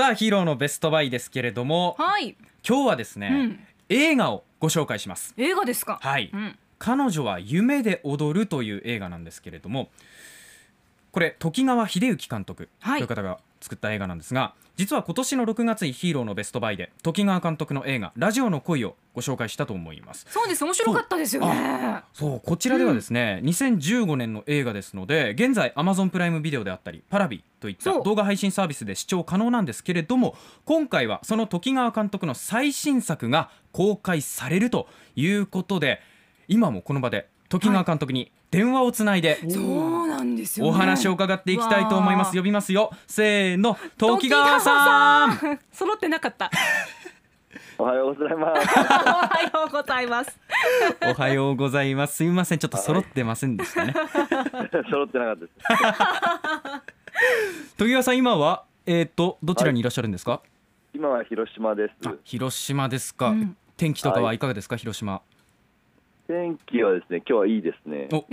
さあヒーローのベストバイですけれどもはい、今日はですね、うん、映画をご紹介します。映画ですか？はい、うん、彼女は夢で踊るという映画なんですけれどもこれ時川秀幸監督とはい。いう方が作った映画なんですが、実は今年の6月にヒーローのベストバイで時川監督の映画ラジオの恋をご紹介したと思います。そうです。面白かったですよね。そう。こちらではですね、2015年の映画ですので現在 Amazon プライムビデオであったりパラビといった動画配信サービスで視聴可能なんですけれども今回はその時川監督の最新作が公開されるということで今もこの場で時川監督に電話をつないでそうなんですよ、ね、お話を伺っていきたいと思います。わ呼びますよ。せーの。時川さん。時川さん。揃ってなかった。おはようございます。おはようございます。おはようございます。すみません。ちょっと揃ってませんでしたね。揃ってなかったです。時川さん今はえっ、とどちらにいらっしゃるんですか、今は広島です。あ広島ですか、うん。天気とかはいかがですか、広島天気はですね、今日はいいですね。そう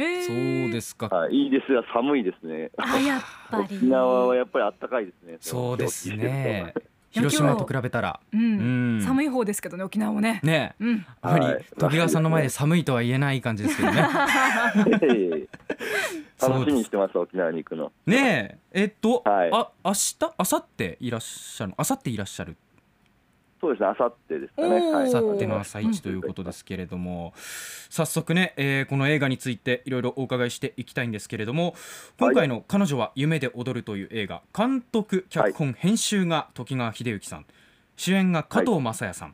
ですか、はい、いいですが寒いですね。あやっぱり。沖縄はやっぱり暖かいですね。そうですね。広島と比べたら。寒い方ですけどね沖縄もね。ね。えうん。やはりはい。時川さんの前で寒いとは言えない感じですけどね。楽しみにしてます沖縄に行くの。ねえ。えっと、はい。あ明日？明後日いらっしゃる明後日いらっしゃるそうですね、明後日ですかね。おー。はい。明後日の朝一ということですけれども、早速ね、えーこの映画についていろいろお伺いしていきたいんですけれども。今回の「彼女は夢で踊る」という映画監督脚本編集が時川秀幸さん。主演が加藤雅也さん、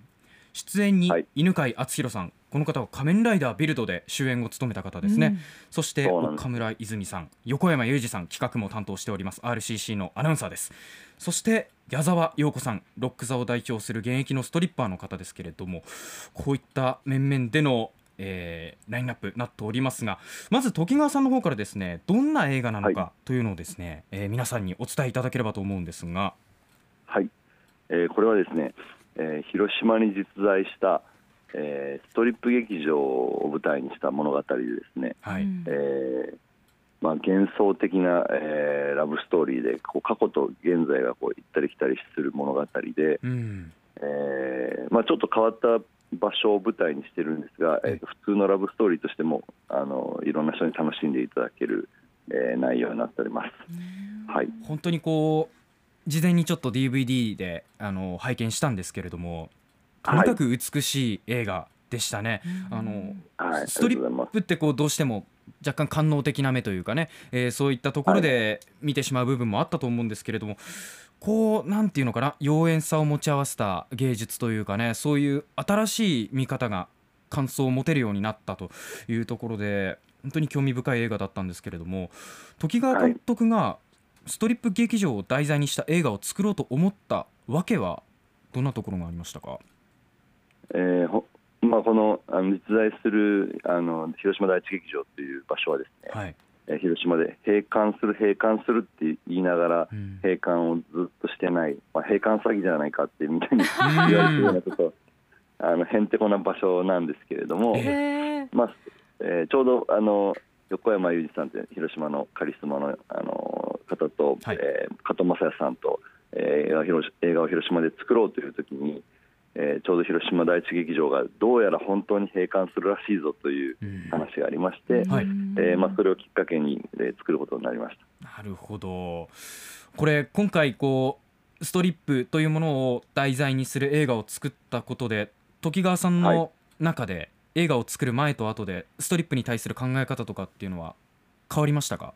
出演にはい。犬飼敦弘さんこの方は「仮面ライダービルド」で主演を務めた方ですね、うん。そして岡村泉さん横山裕二さん企画も担当しております RCC のアナウンサーです。そして矢沢陽子さんロック座を代表する現役のストリッパーの方ですけれどもこういった面々での、えーラインナップなっておりますがまず時川さんの方からですねどんな映画なのはかというのをですね、えー皆さんにお伝えいただければと思うんですが。はい。えーこれはですね、えー広島に実在した、えーストリップ劇場を舞台にした物語でですね。はい、うん。えーまあ、幻想的な、えーラブストーリーでこう過去と現在がこう行ったり来たりする物語で、うん。えーまあ、ちょっと変わった場所を舞台にしてるんですが、えーと普通のラブストーリーとしてもあのいろんな人に楽しんでいただける、えー内容になっております。はい、本当にこう事前にちょっと DVD であの拝見したんですけれどもとにかく美しい映画でしたね。あのはい、ストリップってこうどうしても若干官能的な目というかね、えーそういったところで見てしまう部分もあったと思うんですけれども、こうなんていうのかな妖艶さを持ち合わせた芸術というかねそういう新しい見方が感想を持てるようになったというところで本当に興味深い映画だったんですけれども時川監督がストリップ劇場を題材にした映画を作ろうと思ったわけはどんなところがありましたか、えーほまあ、このあの実在するあの広島第一劇場という場所はですね、はい。えー広島で閉館する閉館するって言いながらうん。閉館をずっとしてない、まあ、閉館詐欺じゃないかってみたいに 言われてるようなことあのへんてこな場所なんですけれども、まあえーちょうどあの横山裕二さんという広島のカリスマのあの方と、はい。えー加藤雅也さんと、えー映画を広映画を広島で作ろうという時に、えーちょうど広島第一劇場がどうやら本当に閉館するらしいぞといううん。話がありまして、はい。えーまあ、それをきっかけに、えー作ることになりました。なるほど。これ今回こうストリップというものを題材にする映画を作ったことで時川さんはい。の中で映画を作る前と後でストリップに対する考え方とかっていうのは変わりましたか？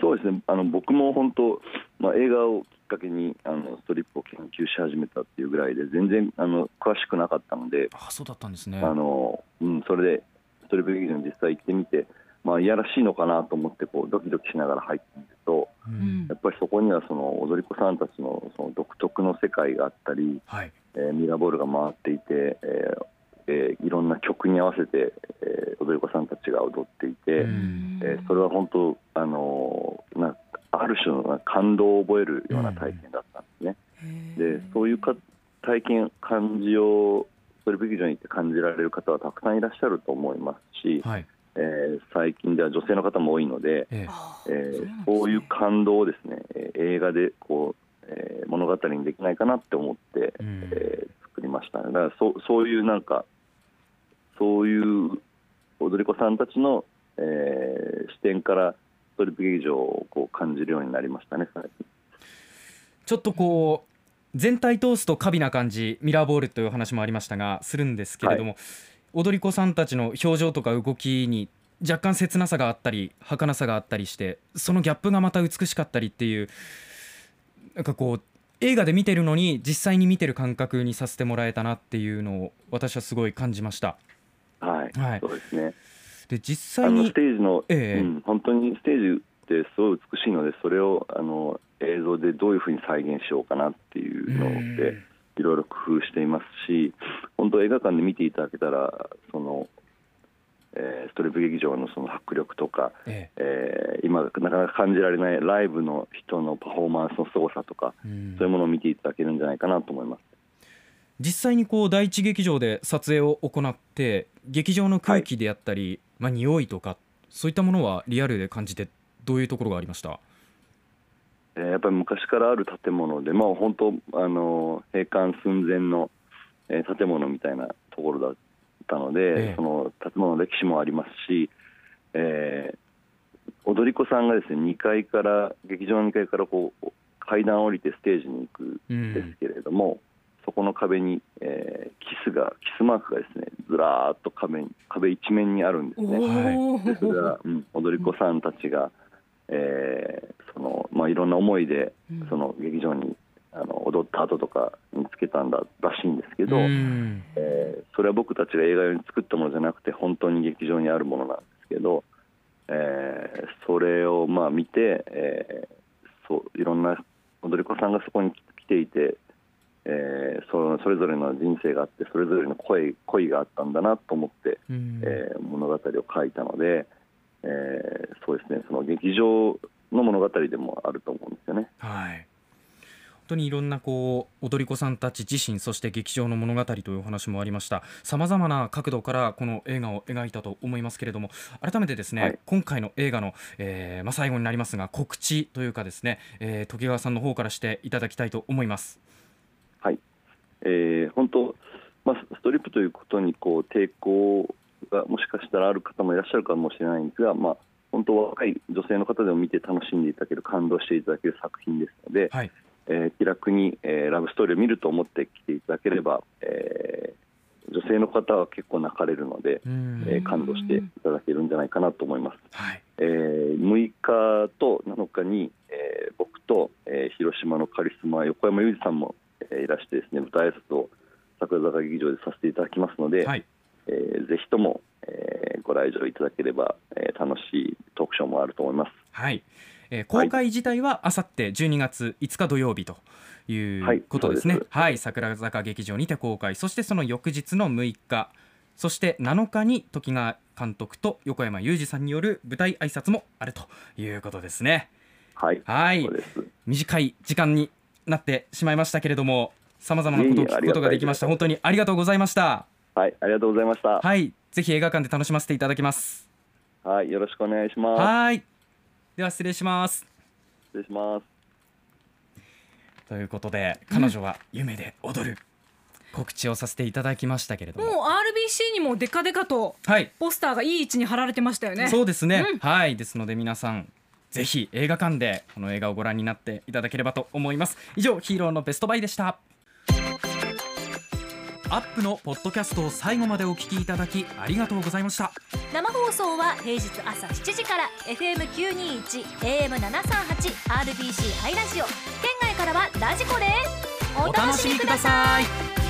そうですね。あの僕も本当、まあ、映画をかけにあのストリップを研究し始めたっていうぐらいで全然あの詳しくなかったので、あそうだったんですね。あのうん、それでストリップ劇場に実際行ってみて、まあ、いやらしいのかなと思ってこうドキドキしながら入ってみるとうん。やっぱりそこにはその踊り子さんたちのその独特の世界があったり、はい。えーミラーボールが回っていて、えーえーいろんな曲に合わせて、えー踊り子さんたちが踊っていて、うん。えーそれは本当、あのーなある種の感動を覚えるような体験だったんですね。でそういうか体験、感じをストリップ劇場に行って感じられる方はたくさんいらっしゃると思いますし、はい。えー最近では女性の方も多いので、ええ。ーそうなんですね。そういう感動をですね、えー映画でこう、えー物物語にできないかなって思って、うん。えー作りましたね。だからそそういうなんかそういう踊り子さんたちの、えー視点からストリップ劇場をこう感じるようになりましたねちょっとこう全体通すと過敏な感じミラーボールという話もありましたがするんですけれども、踊り子さんたちの表情とか動きに若干切なさがあったり儚さがあったりしてそのギャップがまた美しかったりっていうなんかこう映画で見てるのに実際に見てる感覚にさせてもらえたなっていうのを私はすごい感じました。はい、はい。そうですねで実際にあのステージの、ええ。うん、本当にステージってすごい美しいのでそれをあの映像でどういうふうに再現しようかなっていうのでいろいろ工夫していますし本当映画館で見ていただけたらその、えーストリップ劇場のその迫力とか、ええ。ー今なかなか感じられないライブの人のパフォーマンスの凄さとかそういうものを見ていただけるんじゃないかなと思います。実際にこう第一劇場で撮影を行って劇場の空気であったり、まあ匂いとかそういったものはリアルで感じてどういうところがありました？えーやっぱり昔からある建物で、まあ、本当あの閉館寸前の、えー建物みたいなところだったので、ええ。その建物の歴史もありますし、えー踊り子さんがですね2階から劇場の2階からこう階段を降りてステージに行くんですけれども、そこの壁に、えーキスがキスマークがですねずらーっと壁に壁一面にあるんですね。おでそれお。は、うん、踊り子さんたちが、えーそのまあ、いろんな思いでうんその劇場にあの踊った後とかにつけたんだらしいんですけど、うんえーそれは僕たちが映画用に作ったものじゃなくて本当に劇場にあるものなんですけど、えーそれをまあ見て、えーそういろんな踊り子さんがそこに来ていて、えーそのそれぞれの人生があってそれぞれの声恋があったんだなと思って、うんえー物語を書いたので、えーそうですねその劇場の物語でもあると思うんですよね。はい本当にいろんなこう踊り子さんたち自身そして劇場の物語というお話もありましたさまざまな角度からこの映画を描いたと思いますけれども改めてですね、はい今回の映画の、えーまあ、最後になりますが告知というかですね、えー、時川さんの方からしていただきたいと思います。はいえー本当、まあ、ストリップということにこう抵抗がもしかしたらある方もいらっしゃるかもしれないんですが、まあ、本当若い女性の方でも見て楽しんでいただける感動していただける作品ですので、はい。えー気楽に、えーラブストーリーを見ると思って来ていただければ、えー女性の方は結構泣かれるので、うん。えー感動していただけるんじゃないかなと思います。はい。えー6日と7日に、えー僕と、えー広島のカリスマ横山裕二さんも、えーいらしてですね舞台挨拶を桜坂劇場でさせていただきますので、はいえーぜひとも、えーご来場いただければ、えー楽しいトークショーもあると思います。はい、えー公開自体はあさって12月5日土曜日といはいうことですね。そうですはい、桜坂劇場にて公開、そしてその翌日の6日、そして7日に時川監督と横山裕二さんによる舞台挨拶もあるということですね。はい、はい。短い時間になってしまいましたけれども、さまざまなことを聞くことができました。本当にありがとうございました。はい、ありがとうございました。はい、ぜひ映画館で楽しませていただきます。はい、よろしくお願いします。はい、では失礼します。失礼します。ということで彼女は夢で踊る、告知をさせていただきましたけれどももう RBC にもデカデカとはいポスターがいい位置に貼られてましたよね。そうですね、うんはいですので皆さんぜひ映画館でこの映画をご覧になっていただければと思います。以上ヒーローのベストバイでした。アップのポッドキャストを最後までお聞きいただきありがとうございました。生放送は平日朝7時から FM921 AM738 RBC ハイラジオ。県外からはラジコですお楽しみください